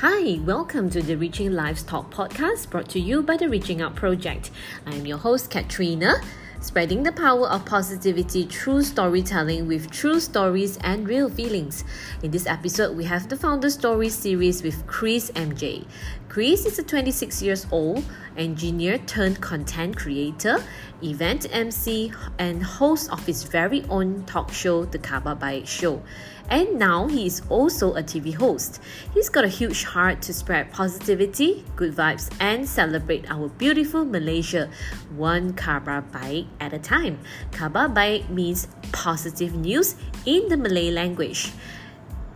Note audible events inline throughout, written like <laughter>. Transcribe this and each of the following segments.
Hi, welcome to the Reaching Lives Talk podcast brought to you by the Reaching Out Project. I'm your host, Katrina, spreading the power of positivity through storytelling with true stories and real feelings. In this episode, we have the Founder Story series with Chris MJ. Chris is a 26 years old engineer turned content creator, event MC, and host of his very own talk show, The Khabar Baik Show. And now he is also a TV host. He's got a huge heart to spread positivity, good vibes, and celebrate our beautiful Malaysia one Khabar Baik at a time. Khabar Baik means positive news in the Malay language.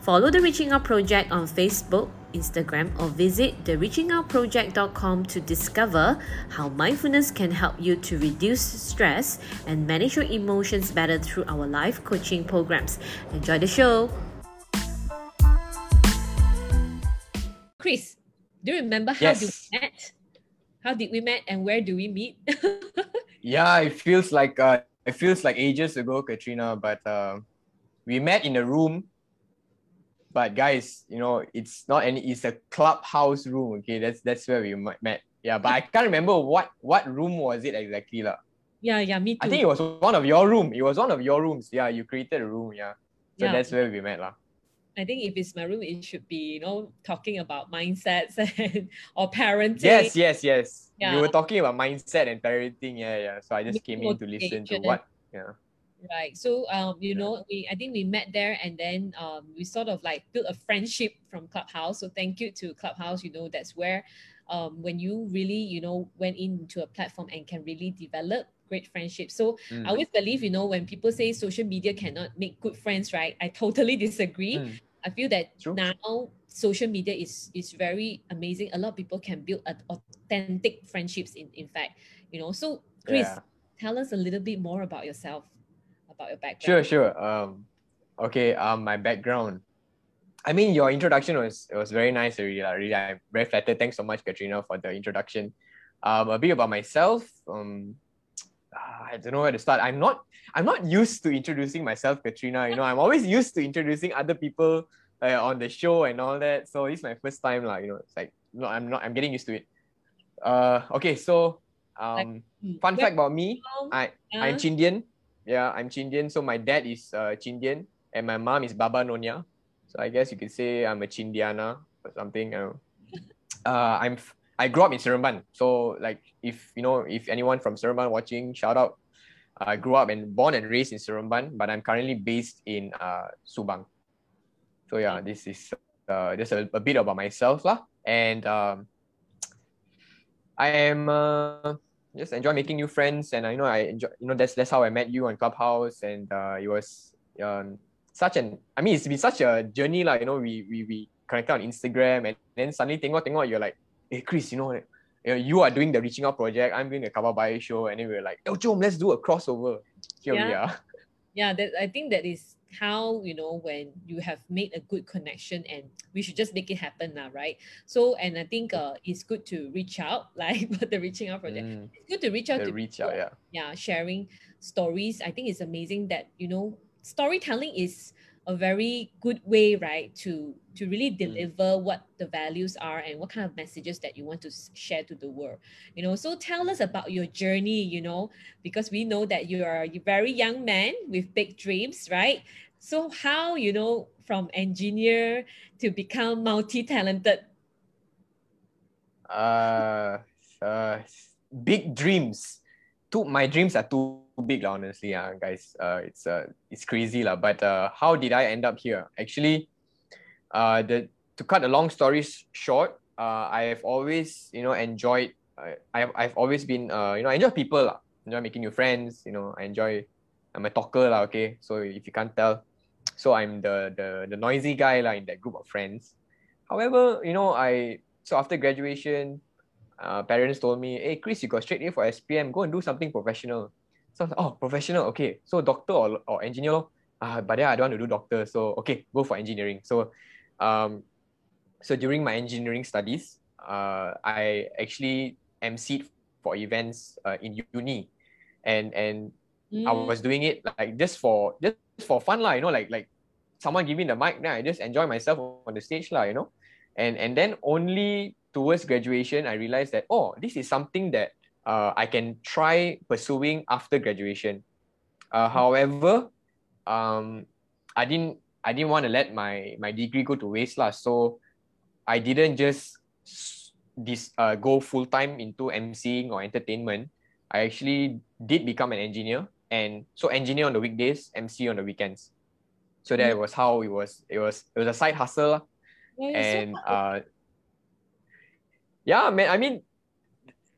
Follow the Reaching Out Project on Facebook, Instagram, or visit thereachingoutproject.com to discover how mindfulness can help you to reduce stress and manage your emotions better through our life coaching programs. Enjoy the show. Chris, do you remember how Yes. did we met? How did we met and where do we meet? <laughs> Yeah, it feels like uh, it feels like ages ago, Katrina. But uh, we met in a room. But guys, you know, it's not any. It's a clubhouse room. Okay, that's that's where we met. Yeah, but I can't remember what what room was it exactly, lah. yeah, yeah, me too. I think it was one of your room. It was one of your rooms. Yeah, you created a room. Yeah, so Yeah. that's where we met, lah. I think if it's my room, it should be, you know, talking about mindsets <laughs> and or parenting. Yes, yes, yes. Yeah. You were talking about mindset and parenting. Yeah, yeah. So I just came in to listen to what. Yeah. Right. So um, you know, we I think we met there and then um we sort of like built a friendship from Clubhouse. So thank you to Clubhouse. You know, that's where um when you really, you know, went into a platform and can really develop great friendships. So Mm. I always believe, you know, when people say social media cannot make good friends, right? I <laughs> totally disagree. Mm. I feel that True. now social media is is very amazing. A lot of people can build authentic friendships in, in fact, you know. So Chris, Yeah. tell us a little bit more about yourself, about your background. Sure, sure. Um, okay. Um, my background. I mean, your introduction was it was very nice. Really, really, I'm very flattered. Thanks so much, Katrina, for the introduction. Um, a bit about myself. Um, ah, I don't know where to start. I'm not. I'm not used to introducing myself, Katrina. You know, I'm always used to introducing other people uh, on the show and all that. So this is my first time, like you know, it's like no, I'm not. I'm getting used to it. Uh, okay. So, um, fun fact about me. I I'm Chindian. Yeah, I'm Chindian. So my dad is uh, Chindian and my mom is Baba Nonya. So I guess you could say I'm a Chindiana or something. I don't. <laughs> Uh, I'm I grew up in Seremban. So like if you know if anyone from Seremban watching, shout out. I grew up and born and raised in Seremban, but I'm currently based in uh, Subang. So yeah, this is uh, just a, a bit about myself lah. And um, I am uh, just enjoy making new friends. And I know I enjoy you know that's that's how I met you on Clubhouse. And uh, it was um, such an I mean it's been such a journey like you know we we we connected on Instagram and then suddenly tengok tengok you're like hey Chris you know you, know, you are doing the reaching out project. I'm doing the Khabar Baik show. And then we are like oh Jom let's do a crossover. Here we Yeah. are. <laughs> Yeah, that I think that is how you know when you have made a good connection and we should just make it happen now, right? So and I think uh it's good to reach out, <laughs> like but the reaching out project. Mm, It's good to reach out the to reach people. out yeah yeah sharing stories i think it's amazing that you know storytelling is a very good way right to to really deliver what the values are and what kind of messages that you want to share to the world. You know so tell us about your journey you know because we know that you are a very young man with big dreams right? So how you know from engineer to become multi-talented? Uh, uh big dreams. Too my dreams are too big honestly uh, guys uh it's uh it's crazy lah. but uh how did i end up here actually uh the to cut a long story short uh i have always you know enjoyed i've i've always been uh you know i enjoy people lah. enjoy making new friends you know i enjoy i'm a talker lah, okay so if you can't tell so i'm the the the noisy guy lah in that group of friends however you know i so after graduation uh, parents told me, hey, Chris, you got straight A for SPM, go and do something professional. So I was like, oh, professional, okay. So doctor or, or engineer, uh, but then I don't want to do doctor. So, okay, go for engineering. So, um, so during my engineering studies, uh, I actually emceed for events uh, in uni. And, and I Mm, was doing it like just for, just for fun, lah, you know, like, like someone give me the mic, then I just enjoy myself on the stage, lah, you know. And and then only towards graduation I realized that oh, this is something that uh, I can try pursuing after graduation. Uh, however, um, I didn't I didn't want to let my my degree go to waste lah. So I didn't just this uh, go full time into emceeing or entertainment. I actually did become an engineer, and so engineer on the weekdays, MC on the weekends. So that mm. was how it was. It was it was a side hustle, yeah, and so uh, yeah, man. I mean,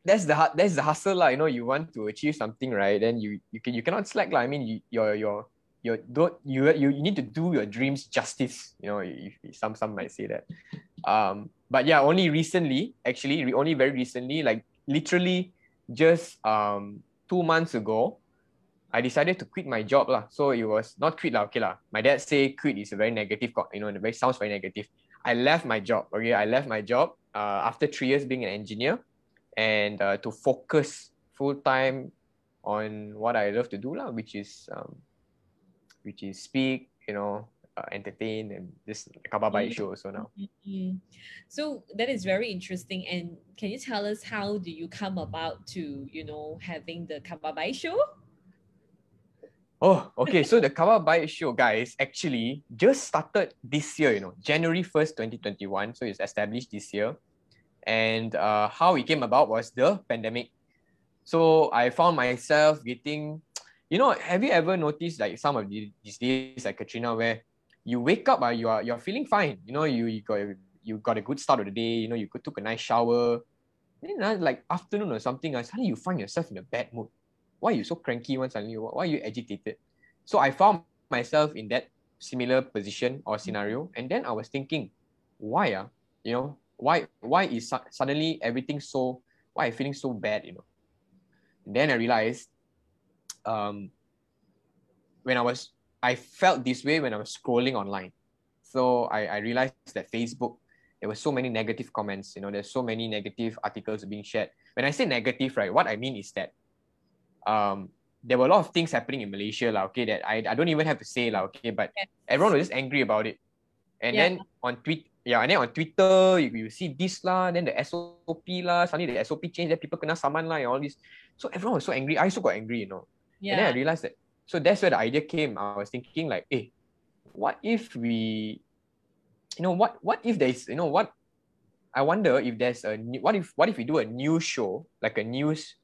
that's the that's the hustle, lah. You know, you want to achieve something, right? Then you you can you cannot slack, lah. I mean, you your your you don't you, you you need to do your dreams justice. You know, some some might say that. Um, but yeah, only recently, actually, only very recently, like literally just um two months ago, I decided to quit my job lah. So it was not quit lah. Okay lah. My dad say quit is a very negative, you know, it very sounds very negative. I left my job. Okay, I left my job uh, after three years being an engineer, and uh, to focus full time on what I love to do lah, which is um, which is speak, you know, uh, entertain and this Khabar Baik show also now. Mm-hmm. So that is very interesting. And can you tell us how do you come about to, you know, having the Khabar Baik show? Oh, okay. so the Khabar Baik show, guys, actually just started this year, you know, January 1st, 2021. So it's established this year. And uh, how it came about was the pandemic. So I found myself getting <tsk> you know, have you ever noticed like some of these days, like Katrina, where you wake up, uh, you are you're feeling fine. You know, you you got you got a good start of the day. You know, you took a nice shower. Then uh, like afternoon or something, uh, suddenly you find yourself in a bad mood. Why are you so cranky? One suddenly, why are you agitated? So I found myself in that similar position or scenario, and then I was thinking, why? Uh, you know, why why is su- suddenly everything so? Why I feeling so bad? You know. And then I realized um, when I was, I felt this way when I was scrolling online. So I, I realized that Facebook, there were so many negative comments, you know, there's so many negative articles being shared. When I say negative, right, what I mean is that um, there were a lot of things happening in Malaysia, la, okay, that I, I don't even have to say, la, okay, but everyone was just angry about it. And yeah. then on tweet, yeah, and then on Twitter, you, you see this lah, then the SOP lah, suddenly the SOP changed, then people kena summon lah, and all this. So everyone was so angry. I also got angry, you know. Yeah. And then I realized that. So that's where the idea came. I was thinking like, hey, what if we, you know, what what if there's, you know, what I wonder if there's a new, what if what if we do a news show like a news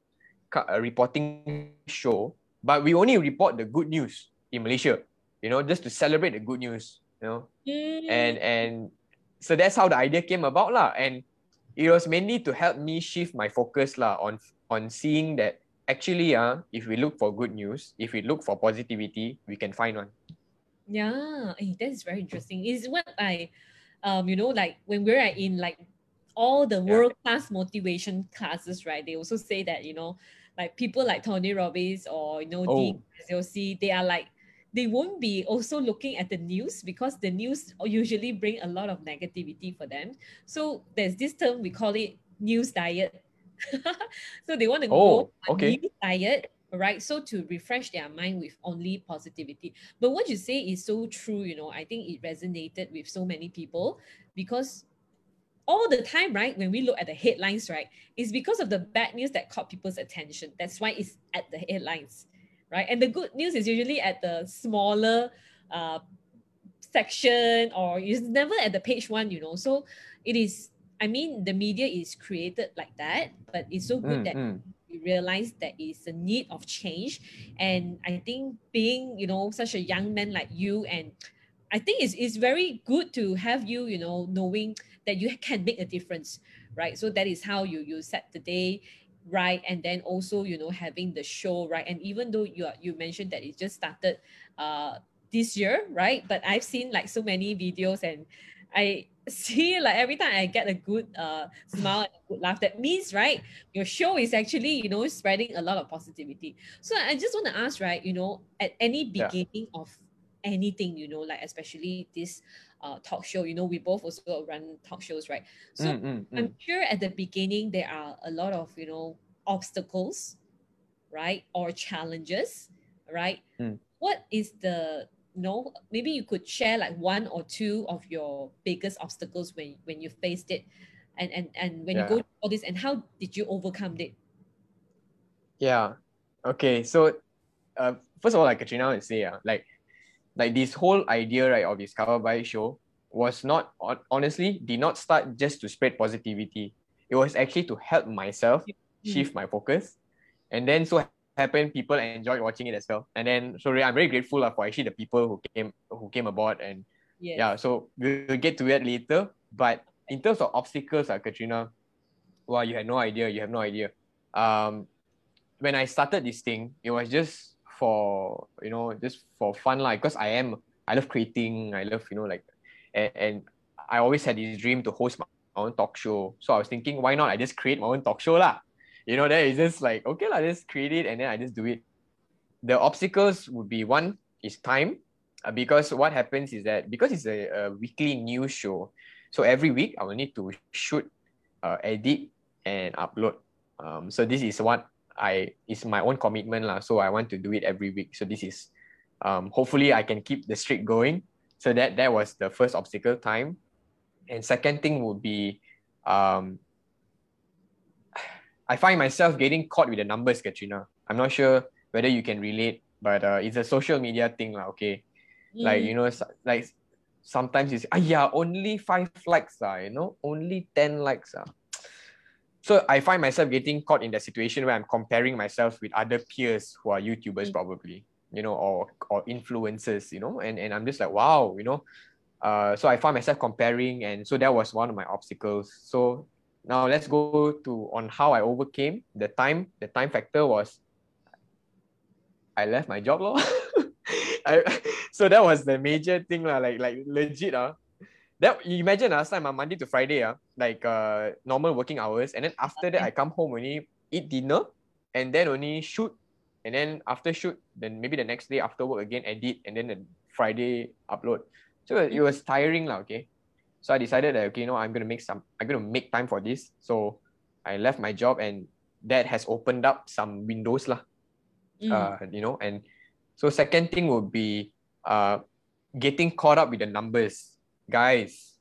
a reporting show, but we only report the good news in Malaysia, you know, just to celebrate the good news, you know, mm. and and so that's how the idea came about lah, and it was mainly to help me shift my focus lah on on seeing that actually, uh, if we look for good news, if we look for positivity, we can find one. Yeah, hey, that is very interesting. Is what I, um, you know, like when we're in like all the world class motivation classes, right? They also say that you know, like people like Tony Robbins or you know, oh. Dean see, they are like they won't be also looking at the news because the news usually bring a lot of negativity for them. So there's this term we call it news diet <laughs> so they want to oh, go on okay. diet, right? So to refresh their mind with only positivity. But what you say is so true, you know, I think it resonated with so many people because all the time, right, when we look at the headlines, right, is because of the bad news that caught people's attention. That's why it's at the headlines, right? And the good news is usually at the smaller uh, section or it's never at the page one, you know. So it is I mean, the media is created like that, but it's so good mm, that mm. we realize it's a need of change. And I think being, you know, such a young man like you, and I think it's, it's very good to have you, you know, knowing that you can make a difference, right? So that is how you you set the day right and then also you know having the show right and even though you are, you mentioned that it just started uh this year right but i've seen like so many videos and i <laughs> see like every time I get a good uh smile and a good laugh, that means right, your show is actually, you know, spreading a lot of positivity. So I just want to ask, right, you know, at any beginning yeah. of anything, you know, like especially this uh talk show, you know, we both also run talk shows, right? So mm, mm, mm. I'm sure at the beginning there are a lot of, you know, obstacles, right? Or challenges, right? Mm. What is the know, maybe you could share like one or two of your biggest obstacles when when you faced it, and and and when Yeah. you go through all this, and how did you overcome it? Yeah. Okay. So, uh, first of all, like Katrina would say, uh, like, like this whole idea, right, of this Khabar Baik show was not hon- honestly did not start just to spread positivity. It was actually to help myself shift my focus, and then so happened people enjoyed watching it as well. And then so I'm very grateful for actually the people who came who came aboard and Yes. yeah, so we'll get to that later. But in terms of obstacles, uh, Katrina, wow, you had no idea. You have no idea. Um, when I started this thing, it was just for you know just for fun, like because I am I love creating. I love you know like, and, and I always had this dream to host my own talk show. So I was thinking, why not? I just create my own talk show lah. You know, then it's just like okay lah, just create it and then I just do it. The obstacles would be one is time uh, because what happens is that because it's a, a weekly news show, so every week I will need to shoot, uh, edit, and upload. Um, so this is what I is my own commitment lah. So I want to do it every week. So this is, um, hopefully I can keep the streak going. So that that was the first obstacle time, and second thing would be, um, I find myself getting caught with the numbers, Katrina. I'm not sure whether you can relate, but uh, it's a social media thing lah. Okay like Mm. you know like sometimes it's ah yeah only five likes ah, you know only 10 likes ah. So i find myself getting caught in that situation where i'm comparing myself with other peers who are youtubers Mm. probably you know or or influencers you know and, and i'm just like wow you know uh so i find myself comparing and so that was one of my obstacles so now let's go to on how i overcame the time the time factor was i left my job lor. <laughs> I, so that was the major thing like like legit ah. That you imagine last time ah, Monday to Friday ah, like uh normal working hours, and then after that I come home only eat dinner, and then only shoot, and then after shoot, then maybe the next day after work again edit, and then the Friday upload. So it was tiring lah. Okay, so I decided that okay, you know I'm gonna make some, I'm gonna make time for this. So I left my job, and that has opened up some windows lah Mm. uh, you know and so second thing would be uh getting caught up with the numbers guys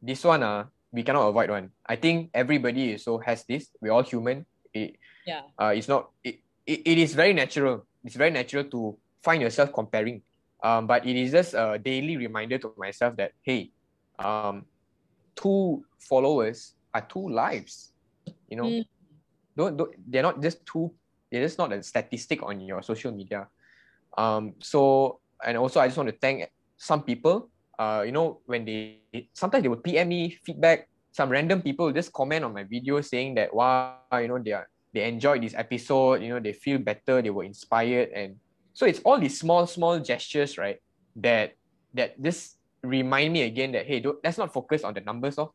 this one uh we cannot avoid one. I think everybody so has this. We're all human. It, yeah. uh it's not it, it, it is very natural. It's very natural to find yourself comparing. Um but it is just a daily reminder to myself that hey um two followers are two lives you know? Mm. don't, don't they're not just two they're just not a statistic on your social media. Um so and also i just want to thank some people uh you know when they sometimes they would pm me feedback some random people just comment on my video saying that wow you know they are they enjoyed this episode you know they feel better they were inspired and so it's all these small small gestures right that that just remind me again that hey don't, let's not focus on the numbers of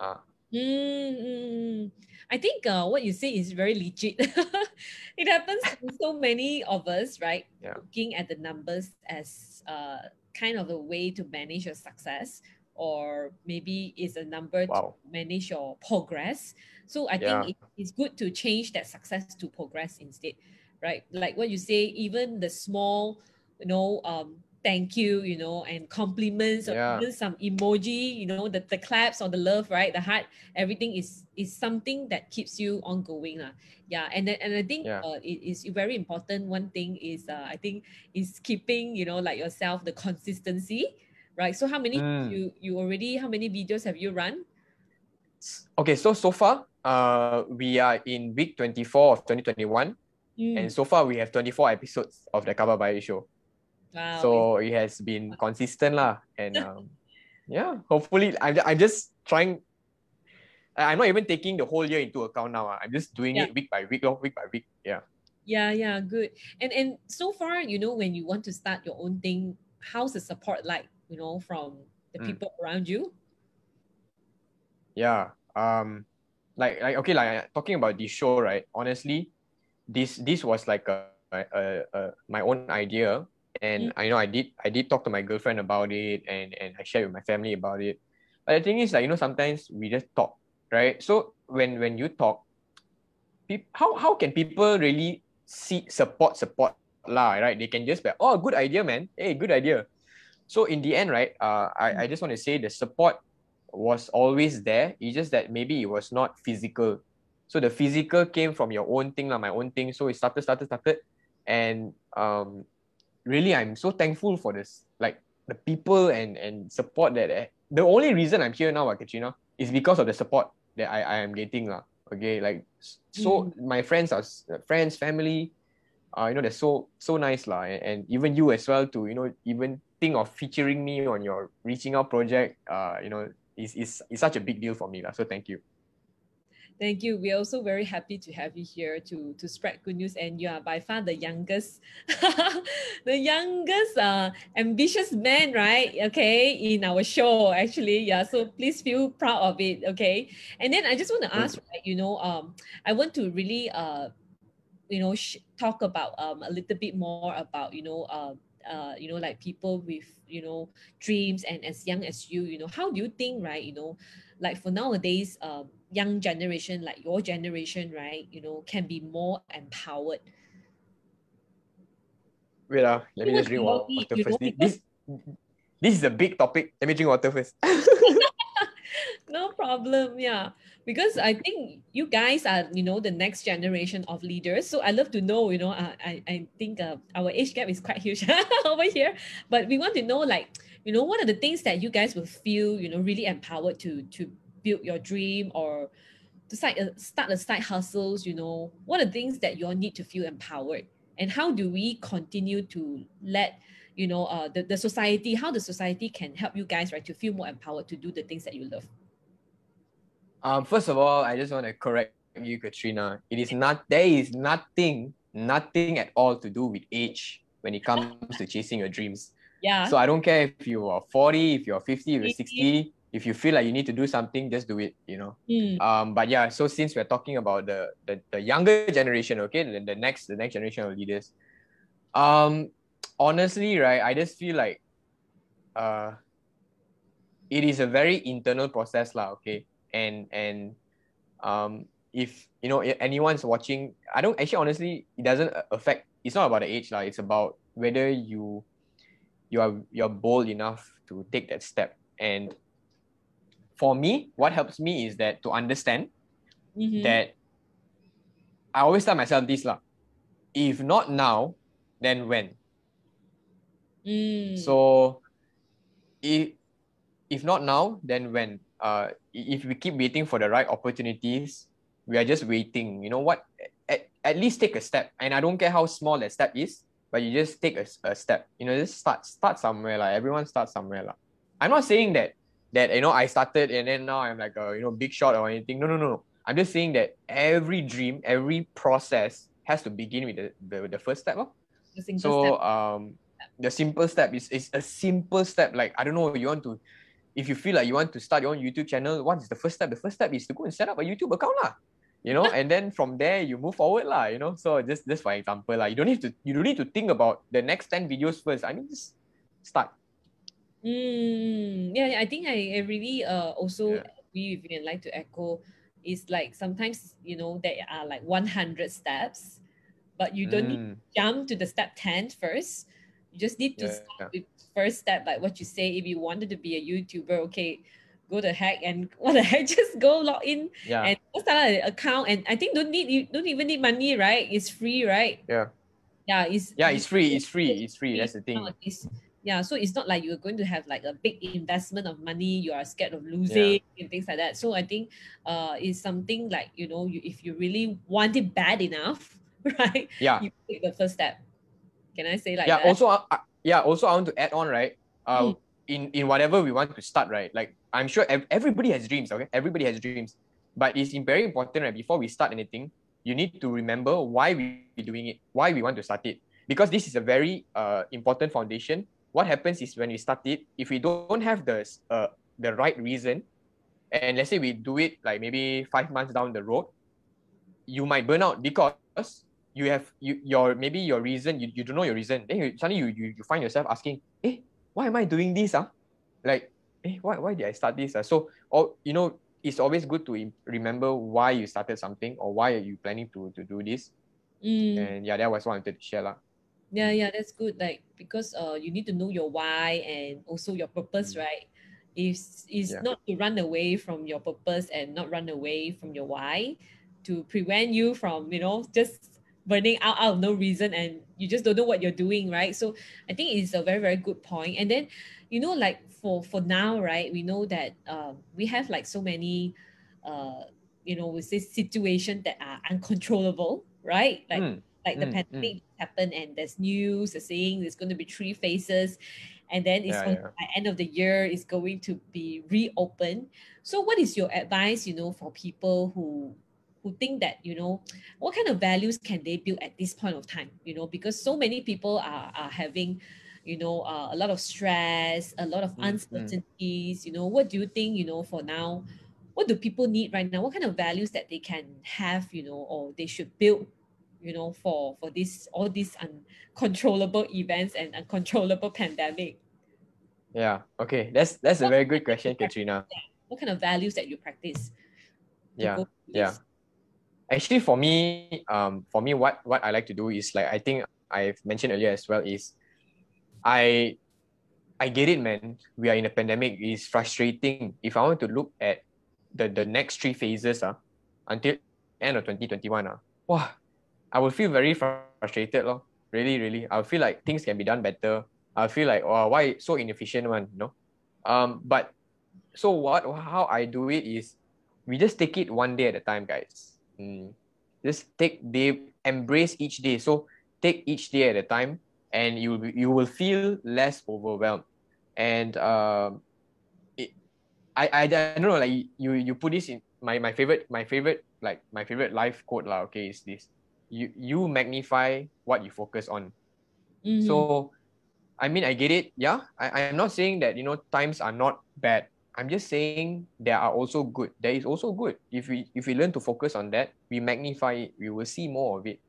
uh, Mm, mm, mm. I think uh, what you say is very legit. <laughs> it happens to so many of us, right? Yeah. Looking at the numbers as uh, kind of a way to manage your success, or maybe it's a number wow to manage your progress. So I Yeah. think it, it's good to change that success to progress instead, right? Like what you say, even the small, you know, um, thank you, you know, and compliments or Yeah. even some emoji, you know, the, the claps or the love, right? The heart, everything is is something that keeps you ongoing. lah. Yeah. And then and I think Yeah. uh, it is very important. One thing is uh, I think is keeping, you know, like yourself, the consistency. Right. So how many Mm. you you already how many videos have you run? Okay, so so far, uh, we are in week 24 of 2021, Mm. and so far we have 24 episodes of the Khabar Baik Show. Wow. So it has been consistent lah, and <laughs> um, yeah, hopefully I'm I'm just trying. I'm not even taking the whole year into account now. ah. I'm just doing Yeah. it week by week, lor, week by week. Yeah. Yeah, yeah, good. And and so far, you know, when you want to start your own thing, how's the support like, you know, from the Mm. people around you? Yeah. Um, like like okay, like talking about this show, right? Honestly, this this was like a, a, a, a my own idea, and I know I did I did talk to my girlfriend about it, and and I shared with my family about it. But the thing is, like you know, sometimes we just talk, right? So when when you talk, how how can people really see support support lah, right? They can just be, oh, good idea, man. Hey, good idea. So in the end, right, uh, I, I just want to say the support was always there. It's just that maybe it was not physical. So the physical came from your own thing, like my own thing. So it started, started, started. And um, really, I'm so thankful for this. Like the people and, and support that. Eh. The only reason I'm here now, Katrina, is because of the support that I, I am getting. lah. Okay, like so Mm. my friends are friends, family, uh, you know, they're so so nice lah. And, and even you as well to, you know, even think of featuring me on your reaching out project, uh, you know, is is is such a big deal for me. lah. So thank you. Thank you. We're also very happy to have you here to to spread good news. And you are by far the youngest, <laughs> the youngest uh, ambitious man, right? Okay, in our show actually. Yeah. So please feel proud of it. Okay. And then I just want to ask, right, you know, um, I want to really uh, you know, talk about um a little bit more about you know uh. Uh, you know, like people with you know dreams and as young as you, you know, how do you think, right? You know, like for nowadays, um, young generation, like your generation, right, you know, can be more empowered. Wait, uh, let me just drink water know, first. This, this is a big topic. Let me drink water first. <laughs> No problem, yeah. Because I think you guys are, you know, the next generation of leaders. So I love to know, you know, I I, I think uh, our age gap is quite huge <laughs> over here. But we want to know, like, you know, what are the things that you guys will feel, you know, really empowered to to build your dream or to start a, start a side hustles. You know, what are the things that you all need to feel empowered, and how do we continue to let you know uh, the, the society how the society can help you guys right to feel more empowered to do the things that you love Um, first of all, I just want to correct you, Katrina. It is not there is nothing, nothing at all to do with age when it comes to <laughs> chasing your dreams. yeah So I don't care if you are 40, if you're 50, if you're 60, if you feel like you need to do something, just do it, you know. Mm, Um, but yeah, so since we're talking about the the, the younger generation, okay, the, the next the next generation of leaders, um, honestly, right, I just feel like uh it is a very internal process, lah, okay. And and um if you know anyone's watching, I don't actually honestly it doesn't affect it's not about the age, lah, it's about whether you you are you're bold enough to take that step. And for me, what helps me is that to understand mhm. that I always tell myself this lah. If not now, then when? Mm, So if if not now, then when? Uh, if we keep waiting for the right opportunities, we are just waiting. You know what? At, at least take a step. And I don't care how small that step is, but you just take a, a step. You know, just start start somewhere. Like everyone starts somewhere. lah. I'm not saying that that you know I started and then now I'm like a you know big shot or anything. No, no, no, no. I'm just saying that every dream, every process has to begin with the, the, the first step. lor. the So step. um the simple step is, is a simple step. Like I don't know, you want to if you feel like you want to start your own YouTube channel, what is the first step? The first step is to go and set up a YouTube account. lah. You know, and then from there you move forward, lah, you know. So just just for example, lah, you don't need to you don't need to think about the next 10 videos first. I mean just start. Mm, yeah, I think I, I really uh also Yeah. agree with you and like to echo is like sometimes you know there are like 100 steps but you don't need Mm, to jump to the step 10 first you just need to Yeah, start yeah. with first step like what you say if you wanted to be a youtuber okay go to heck and <laughs> what the heck just go log in yeah. and start an account and i think don't need you don't even need money right it's free right Yeah. yeah it's yeah, it's free, it's free, it's free. That's the thing. nowadays. Yeah, so it's not like you're going to have like a big investment of money. You are scared of losing and things like that. So I think uh, it's something like you know, you, if you really want it bad enough, <laughs> right? Yeah. You take the first step. Can I say like yeah that? also yeah also i want to add on right? Uh Mm. in in whatever we want to start right? Like i'm sure ev- everybody has dreams okay? Everybody has dreams. But it's very important right? Before we start anything you need to remember why we doing it why we want to start it. Because this is a very uh important foundation. What happens is when we start it if we don't have the uh the right reason and let's say we do it like maybe five months down the road you might burn out because you have you your maybe your reason you, you don't know your reason then you, suddenly you, you you find yourself asking eh why am i doing this ah like eh why, why did i start this ah? so or you know it's always good to remember why you started something or why are you planning to to do this Mm. and yeah that was what i wanted to share lah. Yeah, yeah, that's good. Like because uh you need to know your why and also your purpose, Mm. right? Is is Yeah. not to run away from your purpose and not run away from your why to prevent you from, you know, just burning out out of no reason and you just don't know what you're doing, right? So I think it's a very, very good point. And then, you know, like for for now, right, we know that um we have like so many uh you know, with this situation that are uncontrollable, right? Like Mm, like the Mm, pandemic happened and there's news saying there's going to be three phases and then it's Yeah, on, yeah. end of the year it's going to be reopened so what is your advice you know for people who who think that you know what kind of values can they build at this point of time you know because so many people are, are having you know uh, a lot of stress a lot of Mm, mm. uncertainties you know what do you think you know for now what do people need right now what kind of values that they can have you know or they should build you know for for this all these uncontrollable events and uncontrollable <laughs> pandemic Yeah. Okay. That's that's a very good question? Katrina. what kind of values that you practice Yeah. Yeah. Actually, for me, um, for me, what what I like to do is like I think I've mentioned earlier as well is, I, I get it, man. We are in a pandemic. It's frustrating. If I want to look at the the next three phases, uh, until end of twenty twenty one, uh, wow, I will feel very frustrated, lor. Really, really. I'll feel like things can be done better. I feel like, wow, why so inefficient one, you know? Um, but so what? How I do it is, we just take it one day at a time, guys. Mm. Just take day, embrace each day. So take each day at a time, and you will you will feel less overwhelmed. And um, it, I, I I don't know like you you put this in my my favorite my favorite like my favorite life quote lah. Okay, is this you you magnify what you focus on. Mhm. So, I mean, I get it. Yeah, I, I'm not saying that you know times are not bad. I'm just saying there are also good. There is also good. If we if we learn to focus on that, we magnify it. We will see more of it.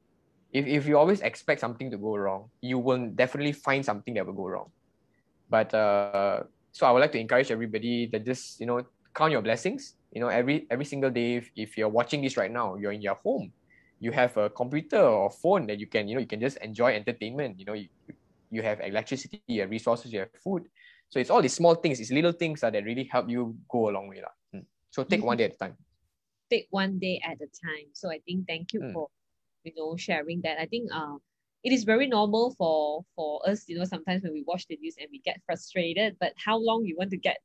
If if you always expect something to go wrong, you will definitely find something that will go wrong. But uh, so I would like to encourage everybody that just you know count your blessings. You know, every every single day. If, if you're watching this right now, you're in your home. You have a computer or phone that you can you know you can just enjoy entertainment. You know, you, you have electricity, you have resources, you have food. So it's all these small things, these little things uh, that really help you go a long way. Mm. So take one day at a time. take one day at a time. So I think thank you Mm. for you know sharing that. I think uh it is very normal for for us, you know, sometimes when we watch the news and we get frustrated, but how long you want to get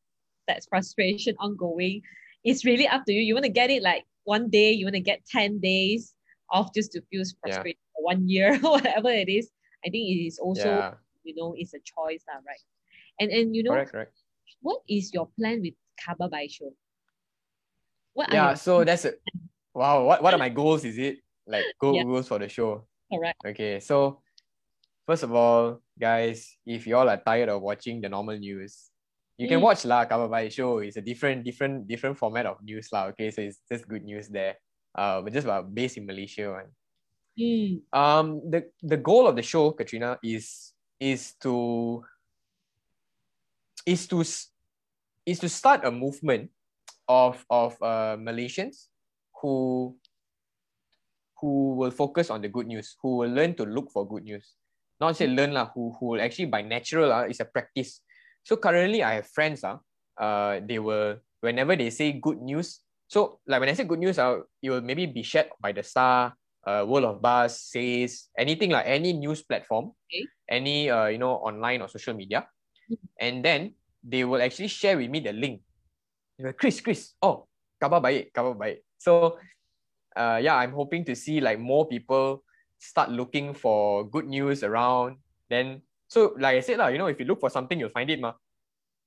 that frustration ongoing, it's really up to you. You want to get it like one day, you want to get 10 days off just to feel frustrated for one year, <laughs> whatever it is. I think it is also, yeah, you know, it's a choice, right? And and you know, correct, correct. what is your plan with Khabar Baik Show? What Yeah, so that's it. Wow, what, what are my goals? Is it like goal, Yeah. goals for the show? correct? Okay, so first of all, guys, if you all are tired of watching the normal news, you can Mm. watch La Khabar Baik show. It's a different, different, different format of news, lah. Okay, so it's just good news there. Uh, but just about based in Malaysia, one. Mm. Um, the the goal of the show, Katrina, is is to is to is to start a movement of of uh, Malaysians who who will focus on the good news, who will learn to look for good news. Not say learn lah, who who will actually by natural ah, is a practice. So currently I have friends ah, uh, they will whenever they say good news. So like when I say good news, uh, it will maybe be shared by the Star, uh, World of Buzz, says anything like any news platform, Okay. any uh, you know online or social media, and then they will actually share with me the link. Like, Chris, Chris, oh, kabar baik, kabar baik. So, uh, yeah, I'm hoping to see like more people start looking for good news around. Then, so like I said lah, you know, if you look for something, you'll find it, ma.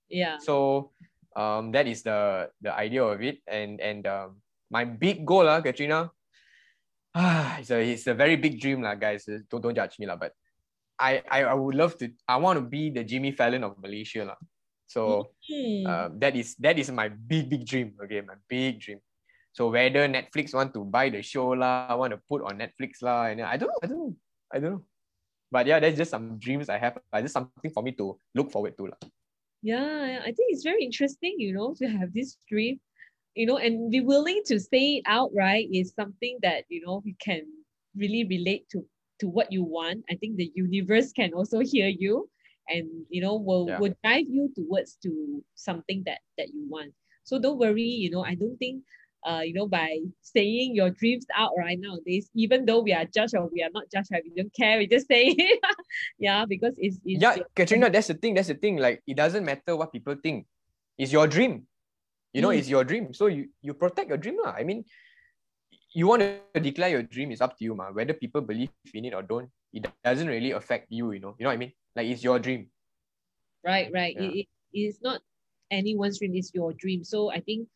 Yeah. So, um, that is the the idea of it, and and um, my big goal, lah, Katrina. Ah, <sighs> it's a it's a very big dream, lah, guys. Uh, Don't don't judge me, lah. But I, I I would love to. I want to be the Jimmy Fallon of Malaysia, lah. So Hmm. um, that is that is my big big dream. Okay, my big dream. So whether Netflix want to buy the show lah, want to put on Netflix lah, and I don't know, I don't know, I don't know. But yeah, that's just some dreams I have. Uh, just something for me to look forward to lah. Yeah, I think it's very interesting, you know, to have this dream, you know, and be willing to say it out, right? Is something that, you know, we can really relate to to what you want, I think the universe can also hear you and you know will Yeah. will drive you towards to something that that you want. So don't worry, you know, I don't think uh, you know, by saying your dreams out right nowadays, even though we are judged or we are not judged, right? We don't care, we just <laughs> say it. yeah, because it's, it's yeah, your- Katrina, that's the thing. That's the thing. Like it doesn't matter what people think. It's your dream. You know, Mm. it's your dream. So you you protect your dream. lah. I mean, you want to declare your dream is up to you, ma. Whether people believe in it or don't, it doesn't really affect you, you know. You know what I mean? Like it's your dream. right right Yeah. it, it is not anyone's dream it's your dream so i think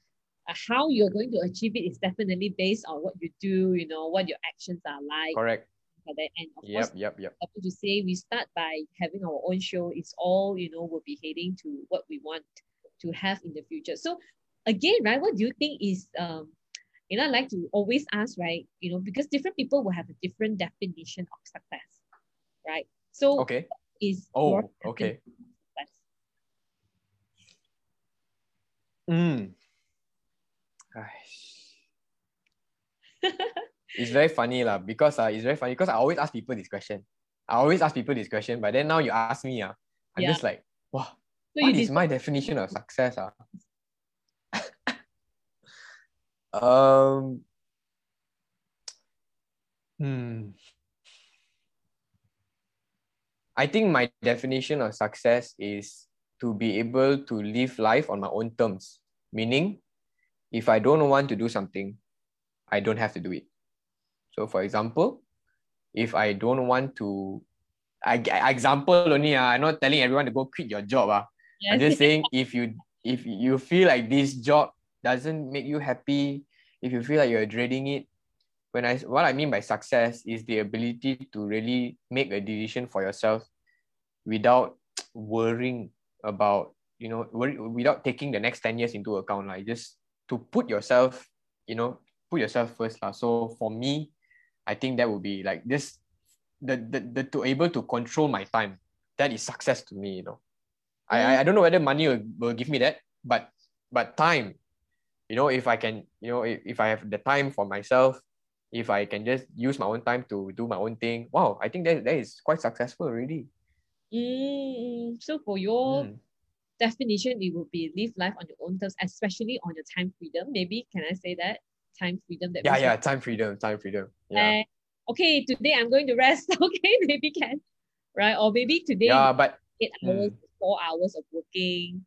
uh, how you're going to achieve it is definitely based on what you do you know what your actions are like Correct. like that. and of Yep, course yep, yep. happy to say we start by having our own show it's all you know We'll be heading to what we want to have in the future so again right what do you think is um you know i like to always ask right you know because different people will have a different definition of success right so Okay. is your Oh, okay. Mm. <laughs> it's very funny lah because uh, it's very funny because I always ask people this question. I always ask people this question, but then now you ask me, uh, I'm Yeah. just like, wow, so what you my definition of success? Uh? Um, hmm. I think my definition of success is to be able to live life on my own terms. Meaning, if I don't want to do something, I don't have to do it. So, for example, if I don't want to, I, I- example only, uh, I'm not telling everyone to go quit your job. Uh. I'm just saying if you if you feel like this job doesn't make you happy, if you feel like you're dreading it, when I what I mean by success is the ability to really make a decision for yourself without <tsk> worrying about you know worry, without taking the next 10 years into account like just to put yourself you know put yourself first lah. so for me i think that would be like this the, the, the to able to control my time that is success to me you know I, I don't know whether money will, will give me that but but time you know if i can you know if, if i have the time for myself if i can just use my own time to do my own thing wow i think that, that is quite successful already Mm, so for your Mm. definition, it would be live life on your own terms, especially on your time freedom. Maybe can I say that time freedom? That yeah yeah time freedom time freedom yeah uh, okay, today I'm going to rest. <laughs> Okay, maybe can, right? Or maybe today yeah but eight hours, four hours of working.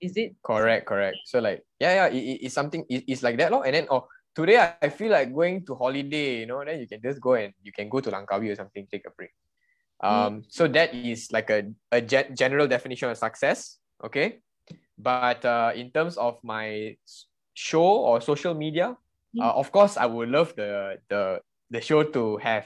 Is it Correct, correct. So like, yeah, yeah, it, it- it's something. It, it's like that, lor. And then, oh, today I, I feel like going to holiday. You know, then you can just go and you can go to Langkawi or something, take a break. Um, so that is like a a gen- general definition of success. Okay, but uh, in terms of my show or social media, Mm. uh, of course, I would love the the the show to have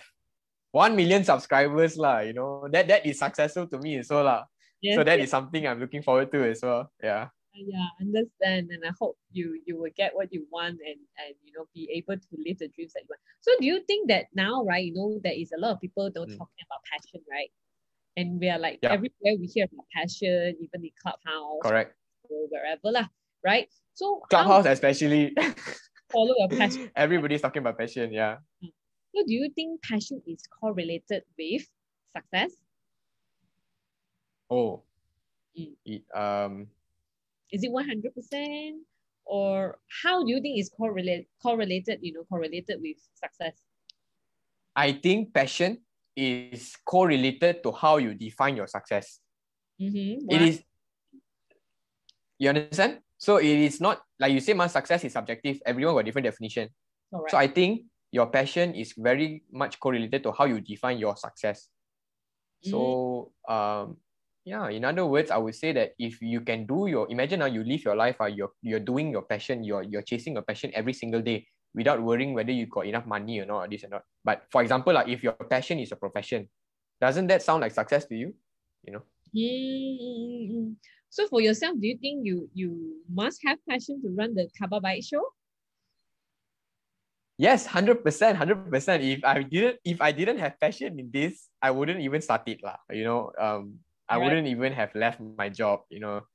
one million subscribers, lah. You know, that that is successful to me, so lah. yes, so that yes, is something I'm looking forward to as well. Yeah. Yeah, understand. And I hope you you will get what you want and and you know be able to live the dreams that you want. So do you think that now, right? You know, there is a lot of people don't Mm. talking about passion, right? And we are like Yeah. everywhere we hear about passion, even in clubhouse, Correct. or wherever lah, right? So Clubhouse especially. <laughs> follow your passion. <laughs> Everybody's talking about passion. Yeah. So do you think passion is correlated with success? Oh. Mm. It, um. Is it one hundred percent? Or how do you think is correlate correlated, you know, correlated with success? I think passion is correlated to how you define your success. Mm-hmm. It is. You understand? So it is not like you say, my success is subjective. Everyone got different definition. correct. So I think your passion is very much correlated to how you define your success. So um yeah, in other words, I would say that if you can do your imagine now you live your life, uh, you're you're doing your passion, you're you're chasing your passion every single day without worrying whether you got enough money or not, or this or not. But for example, like if your passion is a profession, doesn't that sound like success to you? You know? Mm. So for yourself, do you think you you must have passion to run the Khabar Baik show? Yes, hundred percent, hundred percent. If I didn't, if I didn't have passion in this, I wouldn't even start it, lah. You know, um, I Right. wouldn't even have left my job. You know,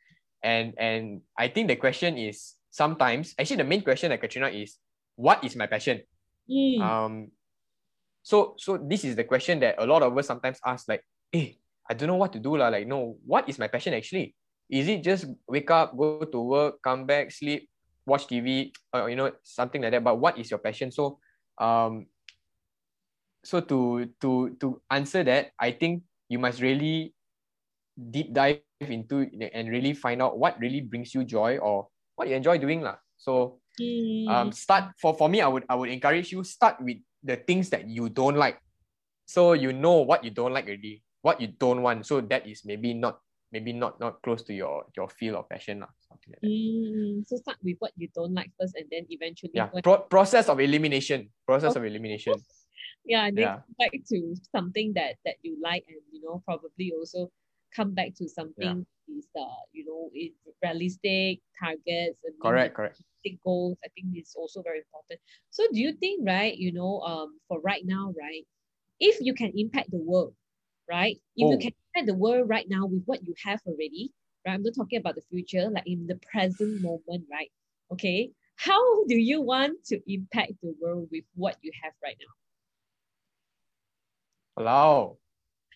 and and I think the question is sometimes actually the main question at Katrina is what is my passion? Mm. Um, So so this is the question that a lot of us sometimes ask, like, hey, I don't know what to do. La. Like, no, what is my passion actually? Is it just wake up, go to work, come back, sleep, watch TV, or you know, something like that? But what is your passion? So um so to to to answer that, I think you must really deep dive into and really find out what really brings you joy or what you enjoy doing. La. So um start for, for me I would I would encourage you start with the things that you don't like. So you know what you don't like already, what you don't want. So that is maybe not maybe not not close to your your field of passion. Lah, something like that. Mm, so start with what you don't like first and then eventually Yeah. Pro- process of elimination. Process of elimination. <laughs> yeah, then Yeah. back to something that that you like and you know probably also come back to something is uh you know it's realistic targets and Correct, correct. goals i think is also very important so do you think right you know um for right now right if you can impact the world right if you Oh. can impact the world right now with what you have already right i'm not talking about the future like in the present moment right okay how do you want to impact the world with what you have right now Wow.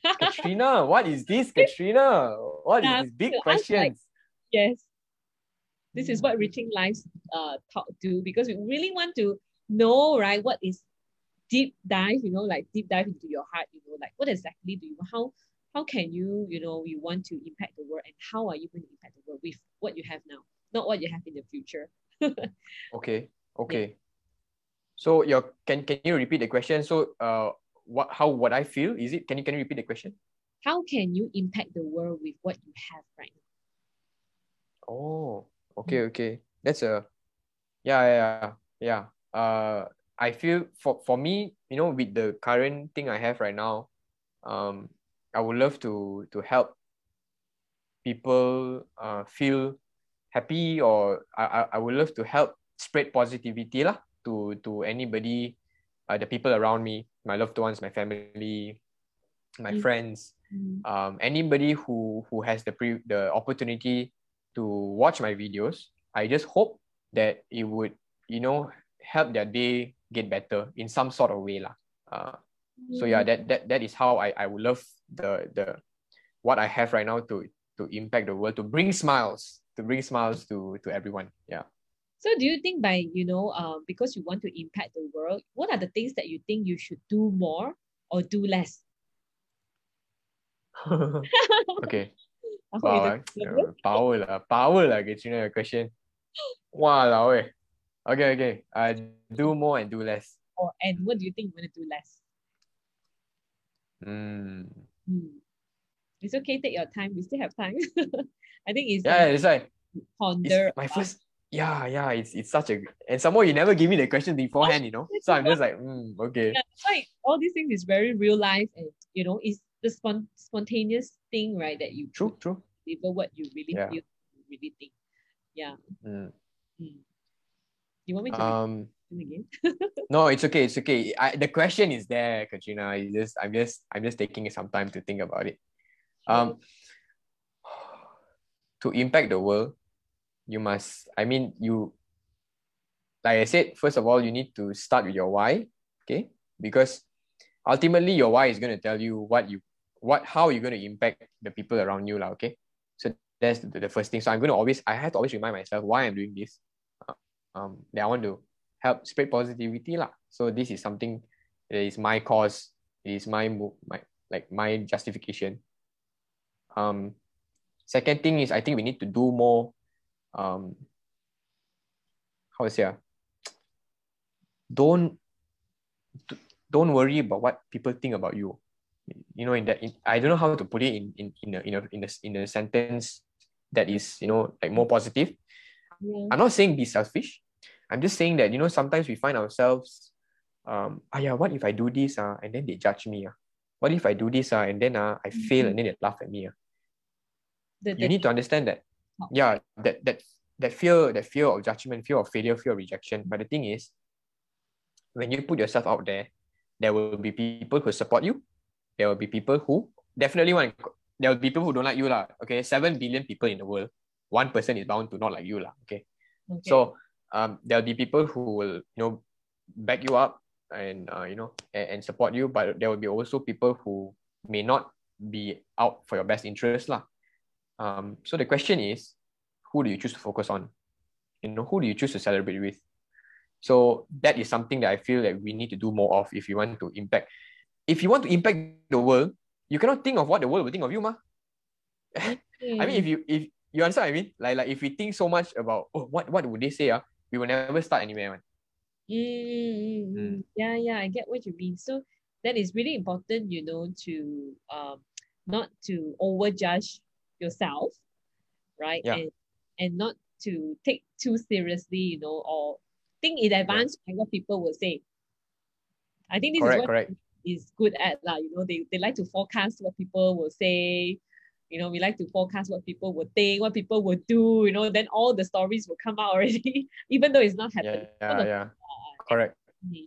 Kathrina, what is this, <laughs> Kathrina? What is Yeah, these big ask, like, questions? Yes. This is what Reaching Lives uh talk do because we really want to know, right, what is deep dive, you know, like deep dive into your heart, you know, like what exactly do you how how can you, you know, you want to impact the world and how are you going to impact the world with what you have now, not what you have in the future. <laughs> Okay, okay. So your can can you repeat the question? So uh what how would I feel? Is it can you can you repeat the question? How can you impact the world with what you have right now? Oh, okay, okay. That's a yeah, yeah, yeah, yeah. Uh, I feel for for me, you know, with the current thing I have right now, um, I would love to to help people uh feel happy or I I, I would love to help spread positivity lah to to anybody, uh, the people around me, my loved ones, my family, my Mm. friends um, anybody who who has the pre the opportunity to watch my videos i just hope that it would you know help their day get better in some sort of way lah. Uh, so yeah that, that that is how I, I would love the the what i have right now to to impact the world to bring smiles to bring smiles to to everyone yeah So do you think by, you know, um, because you want to impact the world, what are the things that you think you should do more or do less? <laughs> <laughs> okay I hope you wow don't feel uh, power lah power lah Kathrina your question <laughs> wow eh. okay okay uh, do more and do less or and what do you think you want to do less? mm. Hmm. It's okay, take your time. We still have time. I think it's yeah um, that's why ponder. it's my first yeah yeah it's it's such a and some more you never give me the question beforehand you know <laughs> so i'm just like mm, okay Yeah, why all these things is very real life and you know it's the spon- spontaneous thing, right? That you true true deliver what you really Yeah. feel, you really think. Yeah. Mm. Hmm. You want me to um again? <laughs> no it's okay it's okay I, the question is there kathrina it's just i'm just i'm just taking some time to think about it um <sighs> to impact the world you must i mean you like i said first of all you need to start with your why okay? Because ultimately your why is going to tell you what you what how you're going to impact the people around you lah, okay? So that's the, first thing. So i'm going to always i have to always remind myself why i'm doing this Uh, um that i want to help spread positivity lah. so this is something that is my cause it is my my like my justification. Um second thing is i think we need to do more um how to say ah, don't don't worry about what people think about you you know in that in, i don't know how to put it in in in a, in a, in a, in a sentence that is you know like more positive Yeah. i'm not saying be selfish i'm just saying that you know sometimes we find ourselves um ah yeah what if i do this uh, and then they judge me uh? what if i do this uh, and then uh, i fail and then they laugh at me uh? The, you need to understand that. Yeah that that that fear that fear of judgment fear of failure fear of rejection but the thing is when you put yourself out there there will be people who support you there will be people who definitely want there will be people who don't like you lah. okay 7 billion people in the world one person is bound to not like you lah. okay okay. so um, there'll be people who will, you know, back you up. and uh, you know and, and support you, but there will be also people who may not be out for your best interest lah. Um, so the question is, who do you choose to focus on? You know, who do you choose to celebrate with? So that is something that I feel that we need to do more of if you want to impact. If you want to impact the world, you cannot think of what the world will think of you, ma. <laughs> I mean, if you if you understand what I mean, like like if we think so much about oh what what would they say, uh, we will never start anywhere, man. Mm, Mm. Yeah, yeah, I get what you mean. So that is really important, you know, to um not to overjudge yourself, right? Yeah. And and not to take too seriously, you know, or think in advance like what people will say. I think this Correct, is what correct. is good at lah. You know, they, they like to forecast what people will say. You know, we like to forecast what people will think, what people will do. You know, then all the stories will come out already, <laughs> even though it's not happening. Yeah, yeah, yeah. uh, Correct. now.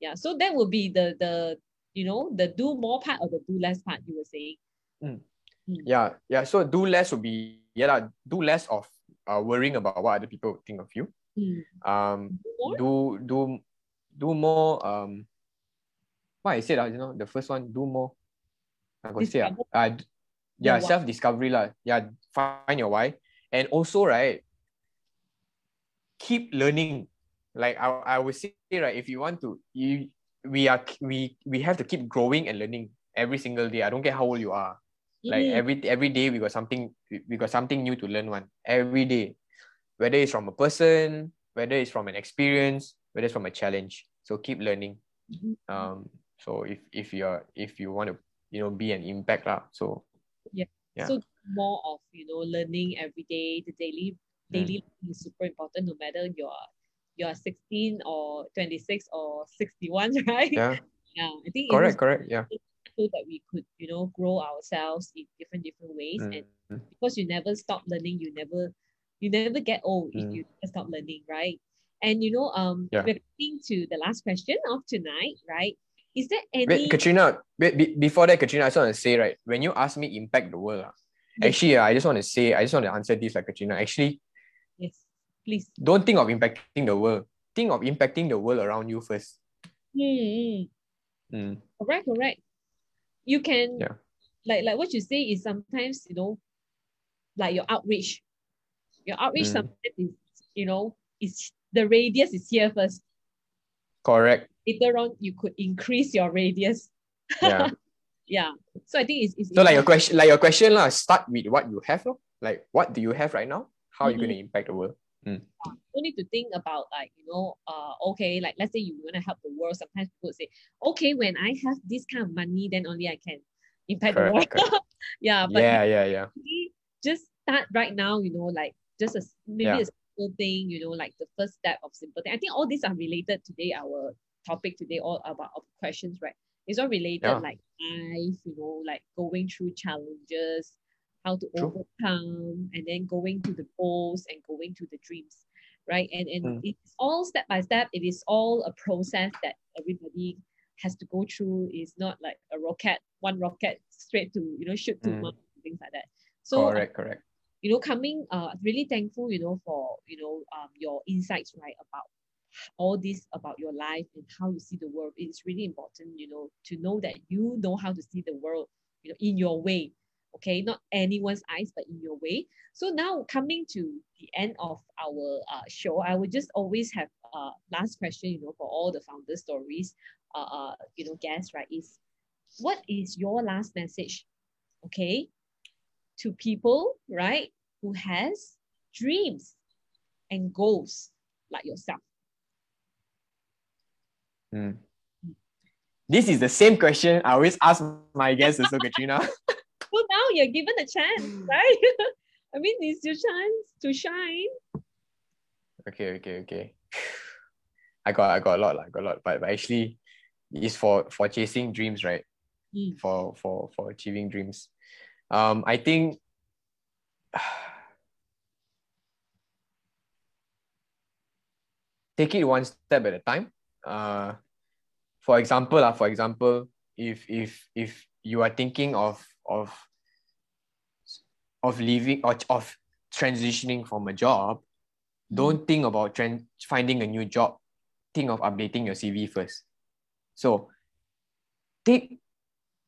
Yeah, so that will be the the you know the do more part or the do less part you were saying. Yeah, yeah. So do less would be yeah, lah, do less of uh, worrying about what other people think of you. Mm. Um, Do do do more. Um, what I said, uh, you know, the first one, do more. I got say, uh, Discover uh, yeah, self discovery lah. Yeah, find your why, and also right, keep learning. Like I, I would say, right, if you want to, you we are we we have to keep growing and learning every single day. I don't care how old you are. Like Mm. every every day we got something we- got something new to learn one every day, whether it's from a person, whether it's from an experience, whether it's from a challenge. So keep learning. Mhm. Um. So if if you're if you want to you know be an impact lah. So yeah. yeah. So more of you know learning every day. The daily daily learning is super important, no matter you're you're 16 or 26 or 61, <laughs> right? yeah, Yeah, I think correct, was correct. Yeah. So that we could you know grow ourselves in different different ways and Mm. because you never stop learning you never you never get old if Mm. you never stop learning right and you know um Yeah. we're coming to the last question of tonight right is there Wait, any Kathrina. Wait, be, before that, Kathrina, I just want to say right when you ask me impact the world, ah, Yes. actually, ah, I just want to say I just want to answer this like Kathrina. Actually, yes please don't think of impacting the world. Think of impacting the world around you first. Hmm. Mm. correct correct you can Yeah. like like what you say is sometimes you know like your outreach your outreach Mm. sometimes is you know is the radius is here first Correct. later on you could increase your radius Yeah. <laughs> yeah so i think it's, it's so like your question, like your question. Start with what you have. Like what do you have right now? How are you Mhm. going to impact the world? Don't need to think about like you know uh okay like let's say you want to help the world sometimes people say okay when i have this kind of money then only i can impact the world Correct, correct. <laughs> yeah but yeah, yeah, yeah. just start right now you know like just a maybe Yeah. a simple thing you know like the first step of simple thing i think all these are related today our topic today all about our questions right it's all related Yeah. like life you know like going through challenges how to True. overcome and then going to the goals and going to the dreams right and and Mm. it's all step by step it is all a process that everybody has to go through it's not like a rocket one rocket straight to you know shoot to Mm. Mars, things like that so uh, correct, correct. you know coming uh really thankful you know for you know um your insights right about all this about your life and how you see the world it's really important you know to know that you know how to see the world you know in your way okay not anyone's eyes but in your way so now coming to the end of our uh, show i would just always have uh last question you know for all the founder stories uh, uh you know guests right is what is your last message okay to people right who has dreams and goals like yourself Mm. This is the same question I always ask my guests also, Kathrina. <laughs> well now you're given a chance right <laughs> i mean it's your chance to shine Okay, okay, okay. <sighs> I got I got a lot, I got a lot. But but actually it's for for chasing dreams, right? Mm. For for for achieving dreams. Um I think <sighs> take it one step at a time. Uh for example, uh, for example, if if if you are thinking of of of leaving or of transitioning from a job, don't think about trend, finding a new job. Think of updating your CV first. So take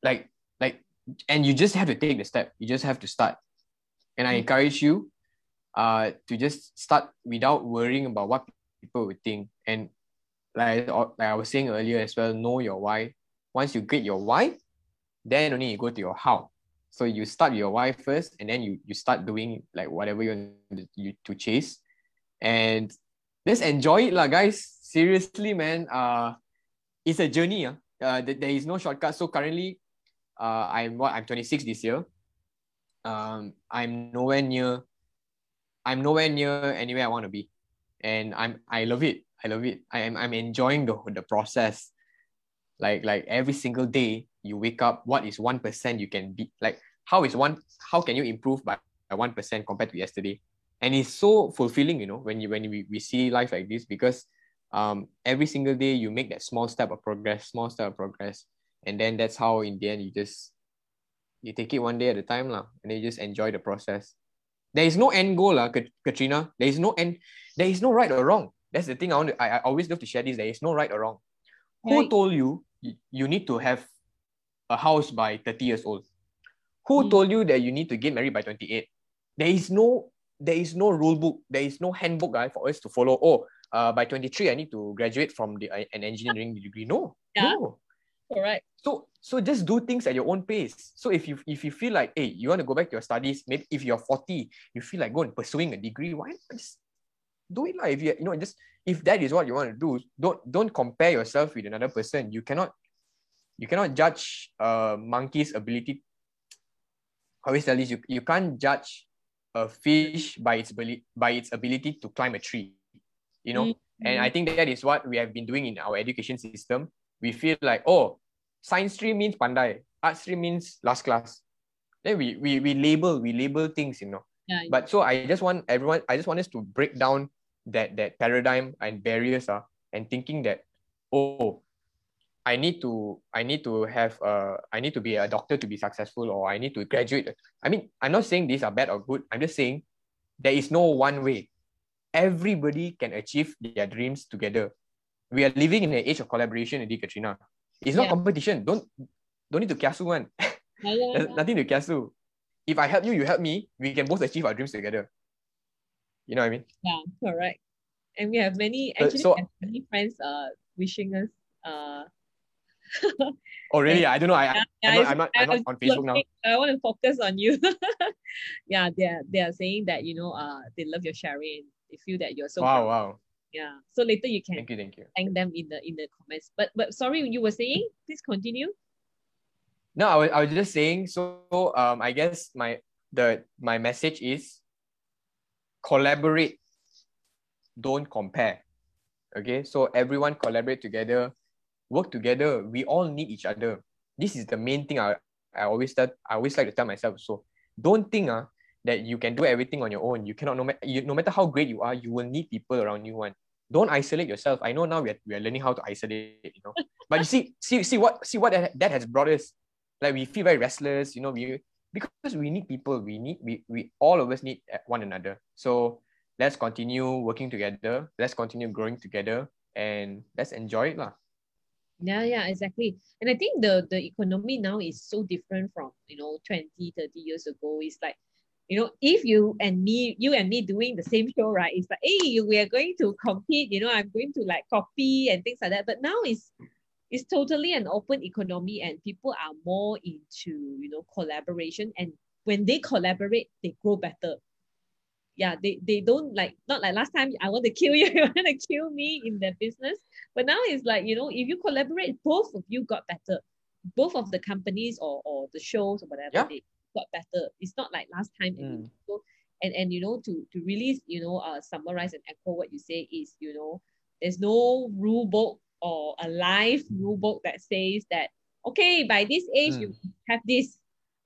like like and you just have to take the step. You just have to start. And I Mm. encourage you uh to just start without worrying about what people would think. And like, like I was saying earlier as well, know your why. Once you get your why, then only you go to your how. So you start your why first, and then you you start doing like whatever you want you to chase, and just enjoy it, lah, guys. Seriously, man. Uh, it's a journey. Uh. Uh, th- there is no shortcut. So currently, uh, I'm what I'm 26 this year. Um, I'm nowhere near. I'm nowhere near anywhere I want to be, and I'm I love it. I love it. I am I'm enjoying the the process. Like like every single day you wake up, what is one percent you can be like? How is one? How can you improve by one percent compared to yesterday? And it's so fulfilling, you know, when you when we, we see life like this because um every single day you make that small step of progress, small step of progress, and then that's how in the end you just you take it one day at a time lah, and then you just enjoy the process. There is no end goal lah, Kat- Kathrina. There is no end. There is no right or wrong. That's the thing I want to. I, I always love to share this. There is no right or wrong. Who told you you need to have a house by 30 years old? Who Mm. told you that you need to get married by 28? There is no there is no rule book. There is no handbook guy for us to follow. Oh, uh, by 23 I need to graduate from the uh, an engineering degree. No, Yeah. no. Correct. So so just do things at your own pace. So if you if you feel like hey you want to go back to your studies, maybe if you're 40, you feel like go and pursuing a degree, why not just do it like if you you know just if that is what you want to do, don't don't compare yourself with another person. You cannot you cannot judge a monkey's ability. I always tell this you, you can't judge a fish by its ability by its ability to climb a tree. You know, and I think that is what we have been doing in our education system. We feel like, oh, science stream means pandai, art stream means last class. Then we we, we label, we label things, you know. yeah, But so I just want everyone, I just want us to break down that that paradigm and barriers uh, and thinking that, oh, I need to I need to have uh I need to be a doctor to be successful or I need to graduate. I mean, I'm not saying these are bad or good. I'm just saying there is no one way. Everybody can achieve their dreams together. We are living in an age of collaboration, Edi Kathrina. It's not Yeah. competition. Don't don't need to kiasu one. <laughs> Yeah, yeah, nothing to kiasu. If I help you, you help me. We can both achieve our dreams together. You know what I mean? Yeah, correct. And we have many So- actually so- many friends uh wishing us uh <laughs> Oh really? I don't know. I, I yeah, I'm, not, I'm not I'm not on Facebook now. I want to focus on you. <laughs> yeah, they are they are saying that you know uh they love your sharing. They feel that you're so Wow, proud. wow. Yeah. So later you can Thank you, thank you. thank them in the in the comments. But but sorry, you were saying. Please continue. No, I was, I was just saying. So um, I guess my the my message is collaborate, don't compare. Okay, so everyone collaborate together, work together. We all need each other. This is the main thing I, I always tell, I always like to tell myself. So don't think uh, that you can do everything on your own. You cannot no matter you, no matter how great you are, you will need people around you. One, don't isolate yourself. I know now we are, we are learning how to isolate. You know, <laughs> but you see see see what see what that, that has brought us like we feel very restless you know we because we need people we need we, we all of us need one another so let's continue working together let's continue growing together and let's enjoy it lah. Yeah, yeah, exactly. And I think the the economy now is so different from, you know, 20, 30 years ago. It's like, you know, if you and me, you and me doing the same show, right? It's like, hey, we are going to compete, you know, I'm going to like copy and things like that. But now it's it's totally an open economy and people are more into, you know, collaboration. And when they collaborate, they grow better. Yeah, they, they don't like not like last time I want to kill <laughs> you, you want to kill me in their business. But now it's like, you know, if you collaborate, both of you got better. Both of the companies or, or the shows or whatever, Yeah. they got better. It's not like last time. And, Mm. so, and, and you know, to, to really, you know, uh, summarize and echo what you say is, you know, there's no rule book or a live rule book that says that, okay, by this age, you have this,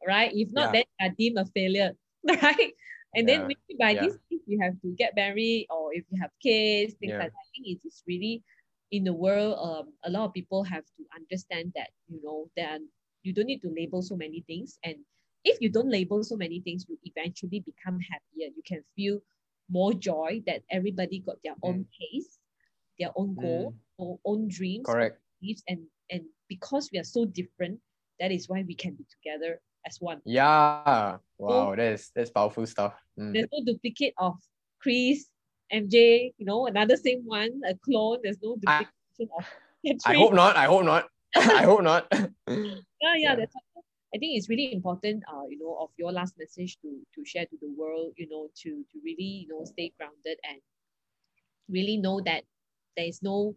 right? If not, Yeah. then you are deemed a failure, <laughs> right? And then maybe by Yeah. this age, you have to get married or if you have kids, things Yeah. like that. I think it is really in the world, um, a lot of people have to understand that, you know, that you don't need to label so many things. And if you don't label so many things, you eventually become happier. You can feel more joy that everybody got their own pace, their own goal, or own dreams, correct beliefs, and and because we are so different, that is why we can be together as one. Yeah. Wow, that's that's powerful stuff. Mm. There's no duplicate of Chris, MJ, you know, another same one, a clone. There's no duplication I, of <laughs> I hope not. I hope not. <laughs> I hope not. <laughs> yeah, yeah, yeah. That's I think it's really important, uh, you know, of your last message to to share to the world, you know, to to really, you know, stay grounded and really know that there is no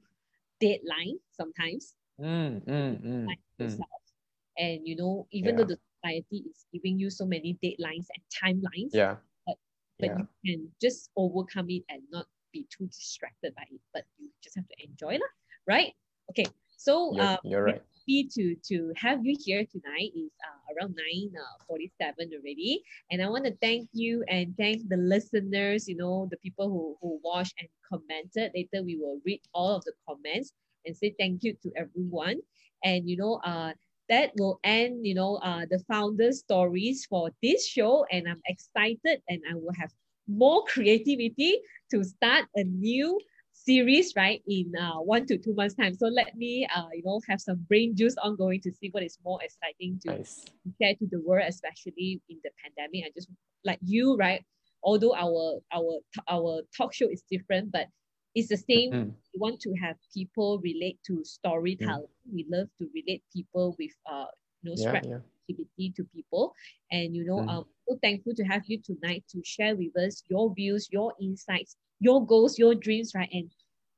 deadline sometimes. Mm, mm, mm, mm. And you know, even yeah. though the society is giving you so many deadlines and timelines, yeah, but but yeah. you can just overcome it and not be too distracted by it. But you just have to enjoy it, right? Okay, so you're, uh, you're right happy to to have you here tonight. Is uh, around 9 uh, 47 already. And I want to thank you and thank the listeners, you know, the people who, who watched and commented. Later we will read all of the comments and say thank you to everyone. And you know, uh that will end, you know, uh the founder stories for this show. And I'm excited and I will have more <laughs> creativity to start a new series, right, in uh, one to two months' time. So let me, uh, you know, have some brain juice ongoing to see what is more exciting to nice. share to the world, especially in the pandemic. I just like you, right? Although our our our talk show is different, but it's the same. Mm-hmm. We want to have people relate to storytelling. Mm-hmm. We love to relate people with uh, you know, spread yeah, yeah. to people. And you know, mm-hmm. um, so thankful to have you tonight to share with us your views, your insights, your goals, your dreams, right? And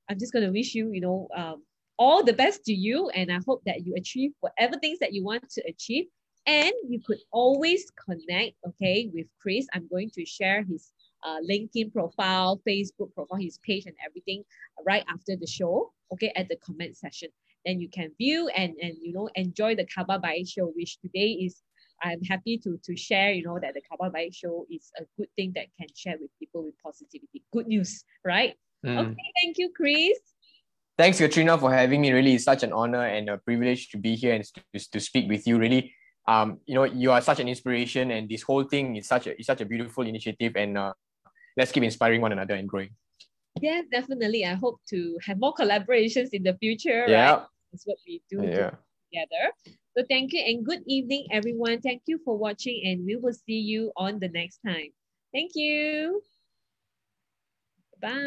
I'm just going to wish you, you know, um, all the best to you. And I hope that you achieve whatever things that you want to achieve. And you could always connect, okay, with Chris. I'm going to share his uh, LinkedIn profile, Facebook profile, his page, and everything right after the show, okay, at the comment section. Then you can view and and you know enjoy the Khabar Baik show, which today is I'm happy to to share, you know, that the Khabar Baik show is a good thing that can share with people with positivity. Good news, right? Mm. Okay, thank you, Chris. Thanks, Kathrina, for having me. Really, it's such an honor and a privilege to be here and to, to speak with you. Really, um, you know, you are such an inspiration, and this whole thing is such a is such a beautiful initiative. And uh, let's keep inspiring one another and growing. Yes, definitely. I hope to have more collaborations in the future. Yeah, right? that's what we do yeah. together. So thank you and good evening, everyone. Thank you for watching, and we will see you on the next time. Thank you. Bye.